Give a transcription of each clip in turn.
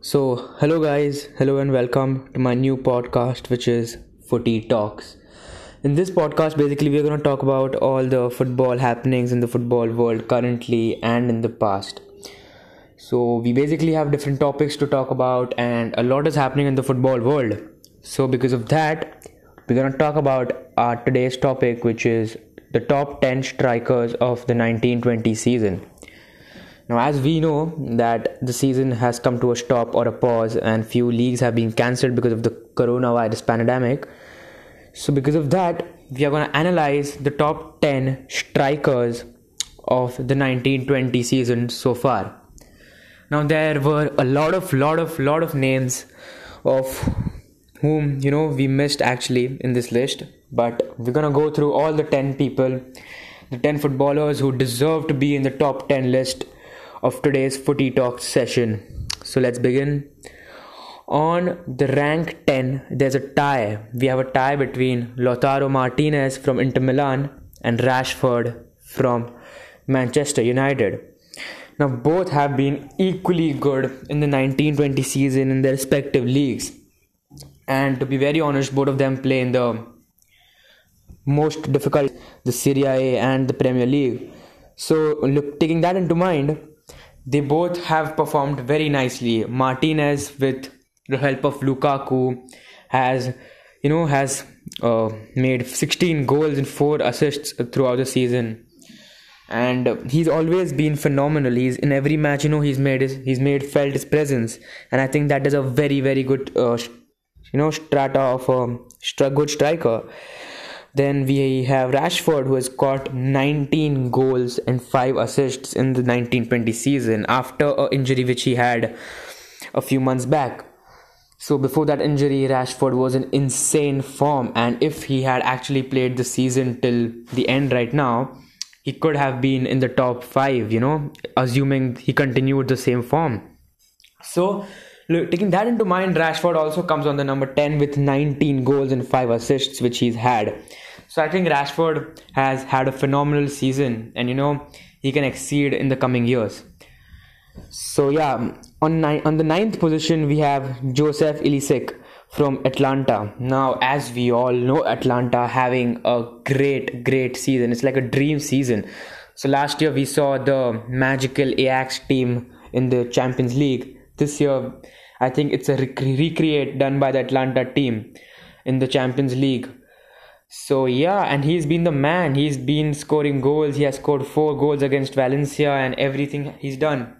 So, hello guys, hello and welcome to my new podcast, which is Footy Talks. In this podcast, basically, we're going to talk about all the football happenings in the football world currently and in the past. So, we basically have different topics to talk about, and a lot is happening in the football world. So, because of that, we're going to talk about our today's topic, which is the top 10 strikers of the 1920 season. Now, as we know that the season has come to a stop or a pause, and few leagues have been cancelled because of the coronavirus pandemic. So, because of that, we are going to analyze the top 10 strikers of the 1920 season so far. Now, there were a lot of, lot of, lot of names of whom you know we missed actually in this list, but we're gonna go through all the 10 people, the 10 footballers who deserve to be in the top 10 list of today's footy talk session. So let's begin. On the rank 10, there's a tie. We have a tie between Lautaro Martinez from Inter Milan and Rashford from Manchester United. Now, both have been equally good in the 1920 season in their respective leagues. And to be very honest, both of them play in the most difficult, the Serie A and the Premier League. So, look, taking that into mind, they both have performed very nicely. Martinez, with the help of Lukaku, has you know has uh, made 16 goals and four assists throughout the season, and he's always been phenomenal. He's in every match, you know, he's made his, he's made felt his presence, and I think that is a very very good uh, you know strata of a good striker. Then we have Rashford, who has got 19 goals and 5 assists in the 1920 season after an injury which he had a few months back. So, before that injury, Rashford was in insane form, and if he had actually played the season till the end right now, he could have been in the top 5, you know, assuming he continued the same form. So, Look, taking that into mind, Rashford also comes on the number 10 with 19 goals and 5 assists, which he's had. So I think Rashford has had a phenomenal season, and you know, he can exceed in the coming years. So yeah, on ni- on the ninth position we have Joseph Ilicic from Atalanta. Now, as we all know, Atalanta having a great, great season. It's like a dream season. So last year we saw the magical Ajax team in the Champions League. This year I think it's a rec- recreate done by the Atalanta team in the Champions League. So yeah, and he's been the man. He's been scoring goals. He has scored four goals against Valencia and everything he's done.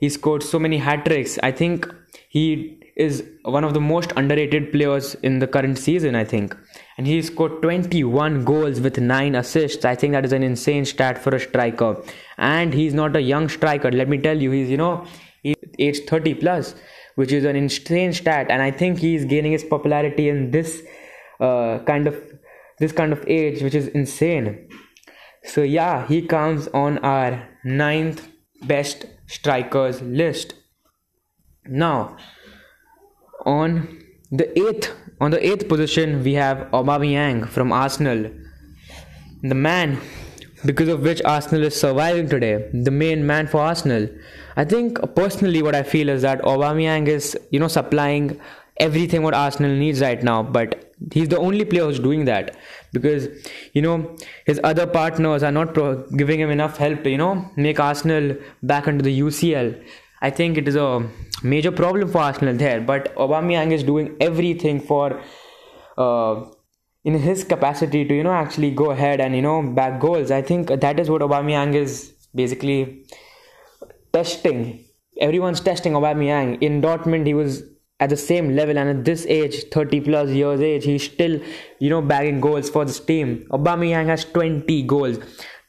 He scored so many hat tricks. I think he is one of the most underrated players in the current season. I think, and he scored 21 goals with nine assists. I think that is an insane stat for a striker. And he's not a young striker. Let me tell you, he's you know he's age 30 plus which is an insane stat and i think he's gaining his popularity in this uh, kind of this kind of age which is insane. So yeah he comes on our ninth best strikers list. Now on the eighth on the eighth position we have Aubameyang from Arsenal. The man because of which Arsenal is surviving today the main man for Arsenal. I think personally what I feel is that Aubameyang is you know supplying everything what Arsenal needs right now, but he's the only player who's doing that because you know his other partners are not pro- giving him enough help to you know make Arsenal back into the UCL. I think it is a major problem for Arsenal there, but Aubameyang is doing everything for. Uh, in his capacity to you know actually go ahead and you know back goals i think that is what aubameyang is basically testing. Everyone's testing Aubameyang. In Dortmund, he was at the same level, and at this age, 30 plus years age, he's still, you know, bagging goals for this team. Aubameyang has 20 goals.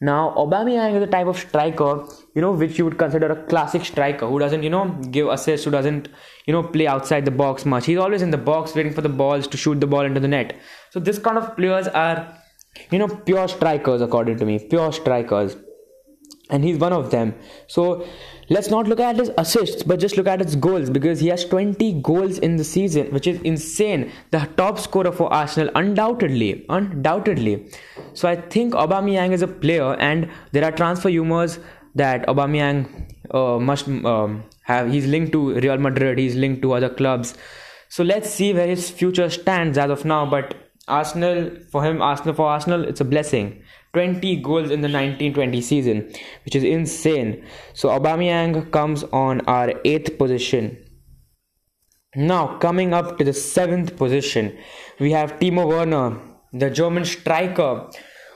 Now, Aubameyang is a type of striker, you know, which you would consider a classic striker who doesn't, you know, give assists, who doesn't, you know, play outside the box much. He's always in the box waiting for the balls to shoot the ball into the net. So, this kind of players are, you know, pure strikers, according to me, pure strikers. And he's one of them. So, let's not look at his assists but just look at his goals because he has 20 goals in the season which is insane the top scorer for arsenal undoubtedly undoubtedly so i think aubameyang is a player and there are transfer rumors that aubameyang uh, must um, have. He's linked to Real Madrid. He's linked to other clubs. So let's see where his future stands as of now. But Arsenal for him, Arsenal for Arsenal, it's a blessing. 20 goals in the 1920 season, which is insane. So Aubameyang comes on our eighth position. Now coming up to the seventh position, we have Timo Werner, the German striker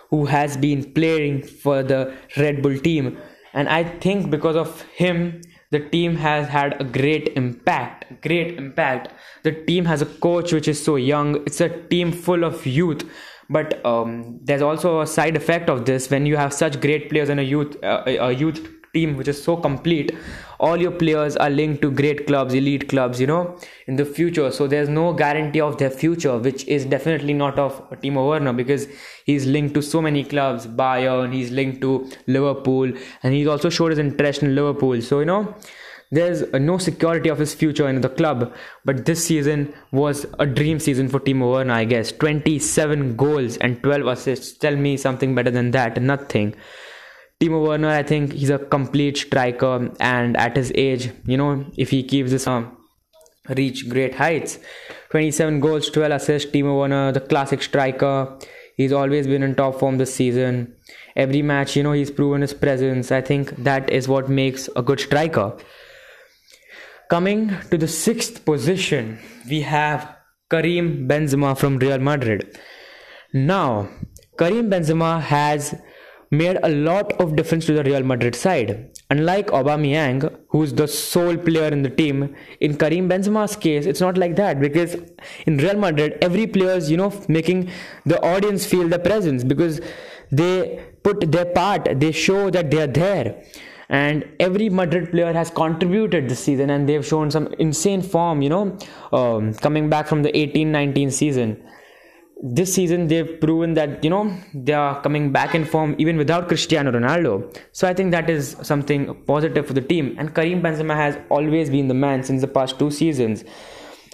who has been playing for the Red Bull team. And I think because of him, the team has had a great impact. Great impact. The team has a coach which is so young. It's a team full of youth. But um, there's also a side effect of this. When you have such great players in a youth uh, a youth team which is so complete all your players are linked to great clubs elite clubs you know in the future. So there's no guarantee of their future which is definitely not of Timo Werner because he's linked to so many clubs. Bayern he's linked to Liverpool and he's also showed his interest in Liverpool. So you know there's no security of his future in the club but this season was a dream season for Timo Werner I guess 27 goals and 12 assists tell me something better than that nothing Timo Werner, I think he's a complete striker, and at his age, you know, if he keeps this um, reach great heights, 27 goals, 12 assists. Timo Werner, the classic striker, he's always been in top form this season. Every match, you know, he's proven his presence. I think that is what makes a good striker. Coming to the sixth position, we have Karim Benzema from Real Madrid. Now, Karim Benzema has made a lot of difference to the Real Madrid side. Unlike Aubameyang, who's the sole player in the team, in Karim Benzema's case, it's not like that because in Real Madrid, every player is, you know, making the audience feel the presence because they put their part, they show that they are there. And every Madrid player has contributed this season and they've shown some insane form, you know, um, coming back from the 18 19 season this season they've proven that you know they are coming back in form even without Cristiano Ronaldo. So I think that is something positive for the team. And Karim Benzema has always been the man since the past two seasons.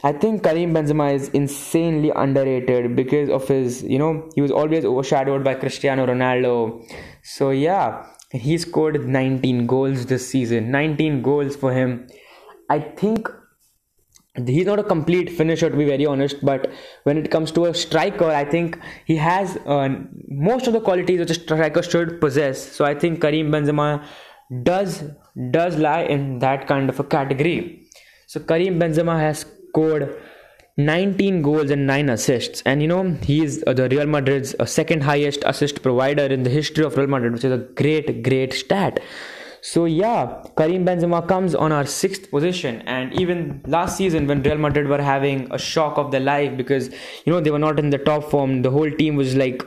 I think Karim Benzema is insanely underrated because of his, you know, he was always overshadowed by Cristiano Ronaldo. So yeah, he scored 19 goals this season. 19 goals for him. I think he's not a complete finisher to be very honest but when it comes to a striker i think he has uh, most of the qualities which a striker should possess so i think karim benzema does does lie in that kind of a category so karim benzema has scored 19 goals and 9 assists and you know he is uh, the real madrid's uh, second highest assist provider in the history of real madrid which is a great great stat so yeah, Karim Benzema comes on our sixth position, and even last season when Real Madrid were having a shock of their life because you know they were not in the top form, the whole team was like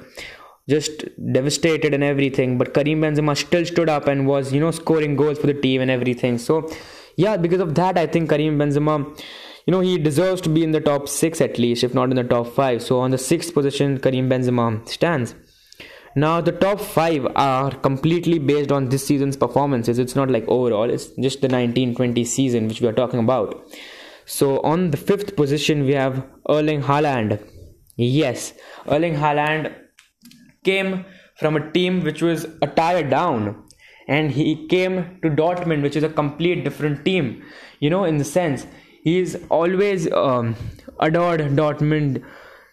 just devastated and everything. But Karim Benzema still stood up and was you know scoring goals for the team and everything. So yeah, because of that, I think Karim Benzema you know he deserves to be in the top six at least if not in the top five so on the sixth position karim benzema stands now, the top five are completely based on this season's performances. It's not like overall, it's just the 1920 season which we are talking about. So, on the fifth position, we have Erling Haaland. Yes, Erling Haaland came from a team which was a tire down and he came to Dortmund, which is a complete different team. You know, in the sense, he's always um, adored Dortmund,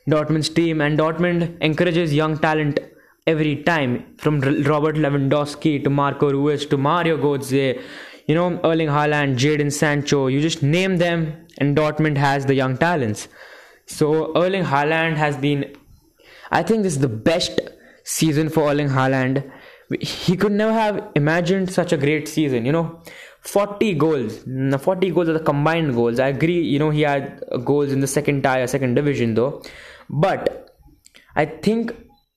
Dortmund's team, and Dortmund encourages young talent every time from Robert Lewandowski to Marco Reus to Mario Götze, you know, Erling Haaland, Jadon Sancho, you just name them and Dortmund has the young talents. So Erling Haaland has been, I think this is the best season for Erling Haaland. He could never have imagined such a great season, you know. 40 goals. 40 goals are the combined goals. I agree you know he had goals in the second tier second division though. But i think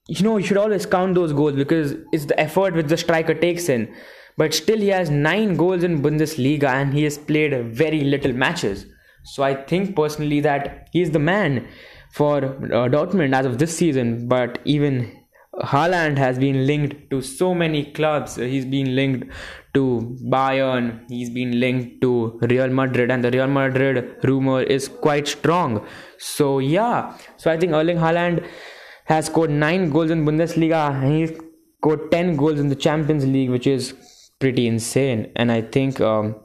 you know you should always count those goals because it's the effort which the striker takes in. But still he has 9 goals in Bundesliga and he has played very little matches. So I think personally that he is the man for uh, Dortmund as of this season. But even Haaland has been linked to so many clubs. He's been linked to Bayern. He's been linked to Real Madrid. And the Real Madrid rumor is quite strong. So yeah. So I think Erling Haaland has scored 9 goals in Bundesliga. And he scored 10 goals in the Champions League, which is pretty insane. And I think, um,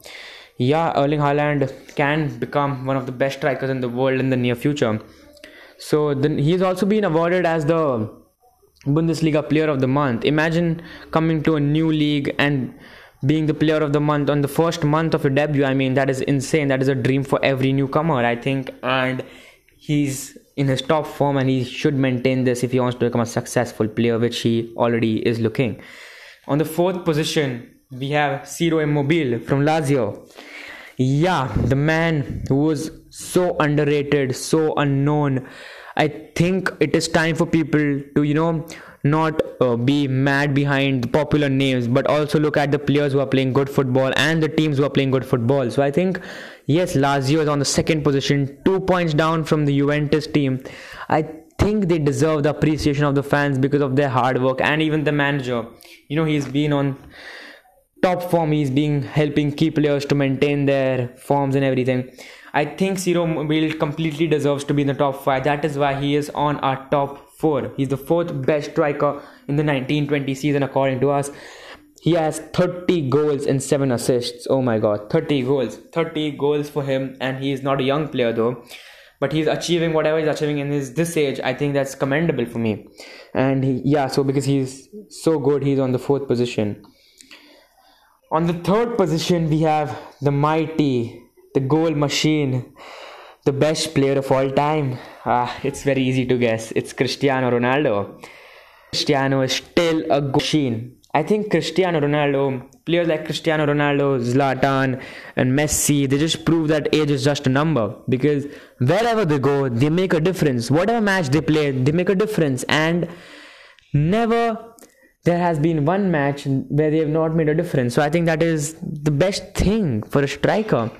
yeah, Erling Haaland can become one of the best strikers in the world in the near future. So then he's also been awarded as the Bundesliga Player of the Month. Imagine coming to a new league and being the player of the month on the first month of your debut. I mean, that is insane. That is a dream for every newcomer, I think. And he's in his top form and he should maintain this if he wants to become a successful player, which he already is looking. On the fourth position, we have Ciro Immobile from Lazio. Yeah, the man who was so underrated, so unknown. I think it is time for people to, you know, not uh, be mad behind popular names, but also look at the players who are playing good football and the teams who are playing good football. So I think, yes, Lazio is on the second position, two points down from the Juventus team. I think they deserve the appreciation of the fans because of their hard work and even the manager. You know, he's been on top form. He's being helping key players to maintain their forms and everything. I think Ciro Immobile completely deserves to be in the top five. That is why he is on our top four. He's the fourth best striker in the 1920 season, according to us. He has 30 goals and 7 assists. Oh my god, 30 goals. 30 goals for him, and he is not a young player though. But he's achieving whatever he's achieving in his this age. I think that's commendable for me. And he, yeah, so because he's so good, he's on the fourth position. On the third position, we have the mighty the goal machine, the best player of all time. Ah, it's very easy to guess. It's Cristiano Ronaldo. Cristiano is still a goal machine. I think Cristiano Ronaldo, players like Cristiano Ronaldo, Zlatan, and Messi, they just prove that age is just a number because wherever they go, they make a difference. Whatever match they play, they make a difference, and never there has been one match where they have not made a difference. So I think that is the best thing for a striker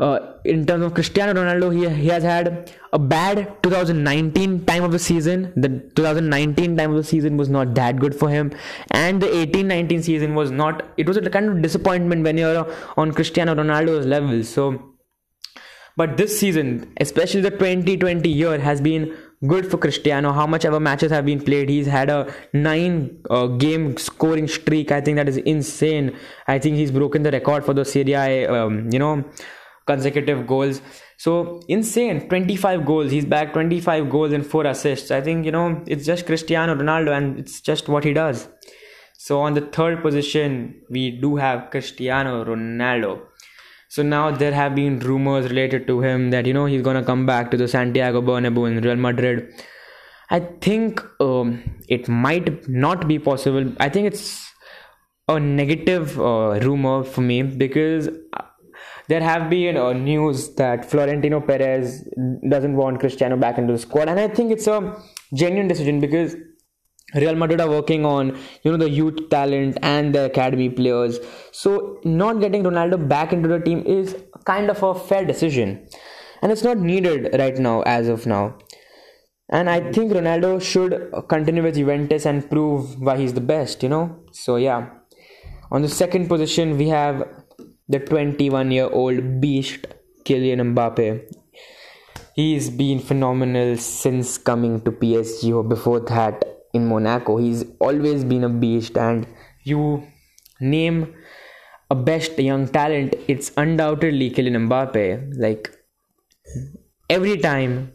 uh, in terms of Cristiano Ronaldo, he, he has had a bad 2019 time of the season. The 2019 time of the season was not that good for him, and the 18-19 season was not. It was a kind of disappointment when you're on Cristiano Ronaldo's level. So, but this season, especially the 2020 year, has been good for Cristiano. How much ever matches have been played, he's had a nine uh, game scoring streak. I think that is insane. I think he's broken the record for the Serie A. Um, you know consecutive goals. So insane, 25 goals. He's back 25 goals and 4 assists. I think, you know, it's just Cristiano Ronaldo and it's just what he does. So on the third position, we do have Cristiano Ronaldo. So now there have been rumors related to him that, you know, he's to come back to the Santiago Bernabeu in Real Madrid. I think um, it might not be possible. I think it's a negative uh, rumor for me because there have been uh, news that Florentino Perez doesn't want Cristiano back into the squad, and I think it's a genuine decision because Real Madrid are working on you know the youth talent and the academy players. So not getting Ronaldo back into the team is kind of a fair decision, and it's not needed right now as of now. And I think Ronaldo should continue with Juventus and prove why he's the best. You know. So yeah. On the second position, we have the 21 year old beast Kylian Mbappe. He's been phenomenal since coming to PSG or before that in Monaco. He's always been a beast, and you name a best young talent, it's undoubtedly Kylian Mbappe. Like every time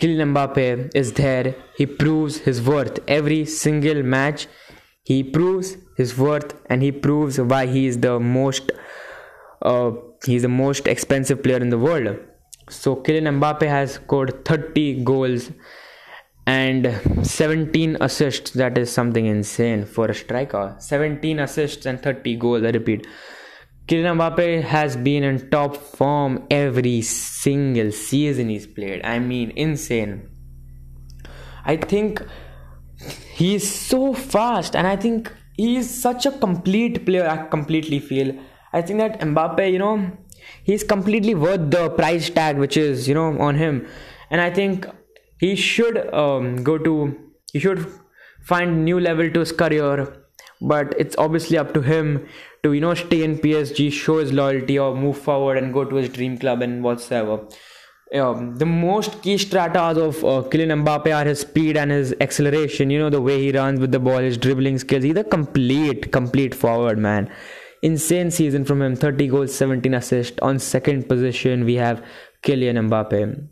Kylian Mbappe is there, he proves his worth. Every single match, he proves his worth and he proves why he is the most uh, he's the most expensive player in the world. So Kylian Mbappe has scored 30 goals and 17 assists. That is something insane for a striker. 17 assists and 30 goals. I repeat. Kylian Mbappe has been in top form every single season he's played. I mean, insane. I think he's so fast, and I think he's such a complete player. I completely feel I think that Mbappe, you know, he's completely worth the price tag which is, you know, on him. And I think he should um, go to, he should find new level to his career. But it's obviously up to him to, you know, stay in PSG, show his loyalty, or move forward and go to his dream club and whatsoever. Um, the most key stratas of uh, Kylian Mbappe are his speed and his acceleration. You know the way he runs with the ball, his dribbling skills. He's a complete, complete forward man insane season from him 30 goals, 17 assists. On second position, we have Kylian Mbappe.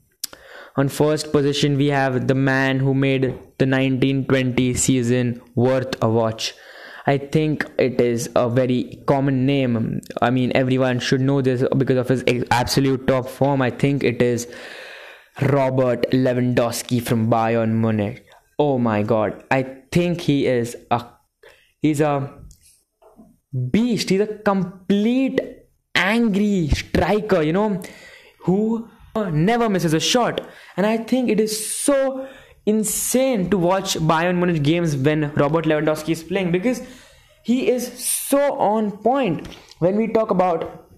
On first position, we have the man who made the 1920 season worth a watch. I think it is a very common name. I mean, everyone should know this because of his absolute top form. I think it is Robert Lewandowski from Bayern Munich. Oh my god. I think he is a he's a beast. He's a complete angry striker, you know, who never misses a shot. And I think it is so insane to watch Bayern Munich games when Robert Lewandowski is playing because he is so on point. When we talk about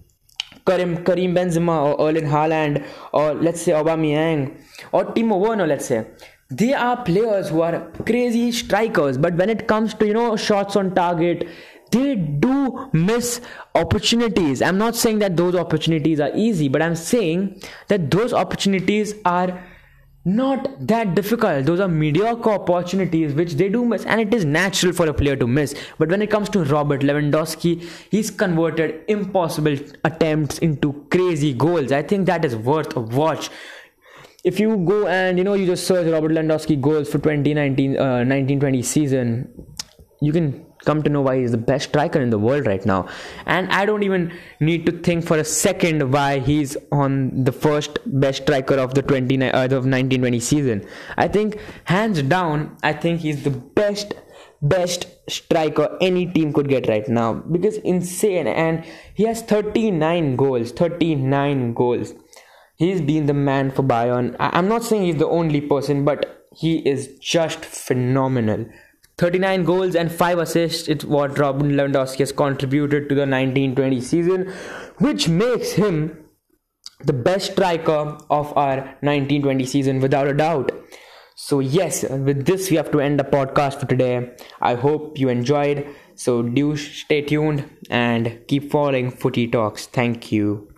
Karim, Karim Benzema or Erling Haaland or let's say Aubameyang or Timo Werner, let's say, they are players who are crazy strikers. But when it comes to you know shots on target, they do miss opportunities. I'm not saying that those opportunities are easy, but I'm saying that those opportunities are not that difficult. Those are mediocre opportunities which they do miss, and it is natural for a player to miss. But when it comes to Robert Lewandowski, he's converted impossible attempts into crazy goals. I think that is worth a watch. If you go and you know you just search Robert Lewandowski goals for 2019 uh, 1920 season, you can come to know why he's the best striker in the world right now. And I don't even need to think for a second why he's on the first best striker of the 20 uh, of 1920 season. I think hands down, I think he's the best best striker any team could get right now. Because insane. And he has 39 goals 39 goals. He's been the man for Bayern. I'm not saying he's the only person but he is just phenomenal 39 goals and 5 assists is what Robin Lewandowski has contributed to the 1920 season, which makes him the best striker of our 1920 season without a doubt. So, yes, with this, we have to end the podcast for today. I hope you enjoyed. So, do stay tuned and keep following Footy Talks. Thank you.